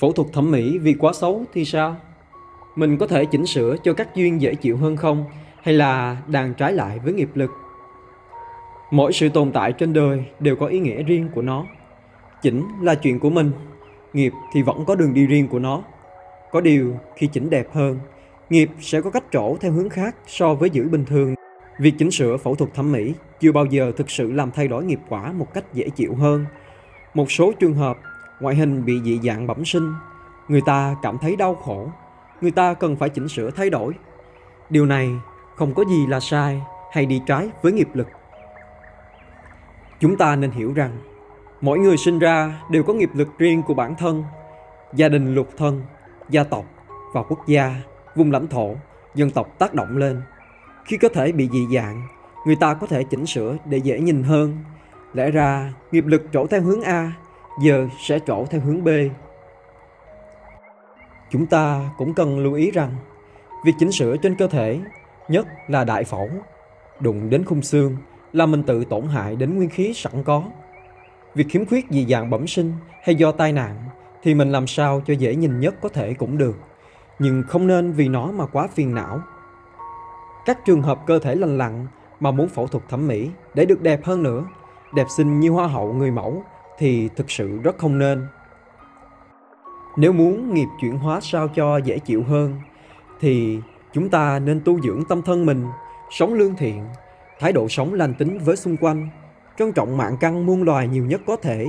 Phẫu thuật thẩm mỹ vì quá xấu thì sao? Mình có thể chỉnh sửa cho các duyên dễ chịu hơn không? Hay là đàn trái lại với nghiệp lực? Mỗi sự tồn tại trên đời đều có ý nghĩa riêng của nó. Chỉnh là chuyện của mình, nghiệp thì vẫn có đường đi riêng của nó. Có điều khi chỉnh đẹp hơn, nghiệp sẽ có cách trổ theo hướng khác so với giữ bình thường. Việc chỉnh sửa phẫu thuật thẩm mỹ chưa bao giờ thực sự làm thay đổi nghiệp quả một cách dễ chịu hơn. Một số trường hợp, ngoại hình bị dị dạng bẩm sinh, người ta cảm thấy đau khổ, người ta cần phải chỉnh sửa thay đổi. Điều này không có gì là sai hay đi trái với nghiệp lực. Chúng ta nên hiểu rằng, mỗi người sinh ra đều có nghiệp lực riêng của bản thân, gia đình lục thân, gia tộc và quốc gia, vùng lãnh thổ, dân tộc tác động lên. Khi cơ thể bị dị dạng, người ta có thể chỉnh sửa để dễ nhìn hơn. Lẽ ra nghiệp lực trổ theo hướng A, giờ sẽ trổ theo hướng B. Chúng ta cũng cần lưu ý rằng, việc chỉnh sửa trên cơ thể, nhất là đại phẫu, đụng đến khung xương là mình tự tổn hại đến nguyên khí sẵn có. Việc khiếm khuyết dị dạng bẩm sinh hay do tai nạn thì mình làm sao cho dễ nhìn nhất có thể cũng được, nhưng không nên vì nó mà quá phiền não. Các trường hợp cơ thể lành lặn mà muốn phẫu thuật thẩm mỹ để được đẹp hơn nữa, đẹp xinh như hoa hậu người mẫu thì thực sự rất không nên. Nếu muốn nghiệp chuyển hóa sao cho dễ chịu hơn thì chúng ta nên tu dưỡng tâm thân mình, sống lương thiện, thái độ sống lành tính với xung quanh, trân trọng mạng căn muôn loài nhiều nhất có thể.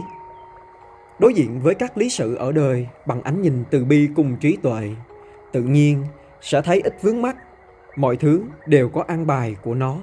Đối diện với các lý sự ở đời bằng ánh nhìn từ bi cùng trí tuệ, tự nhiên sẽ thấy ít vướng mắc, mọi thứ đều có an bài của nó.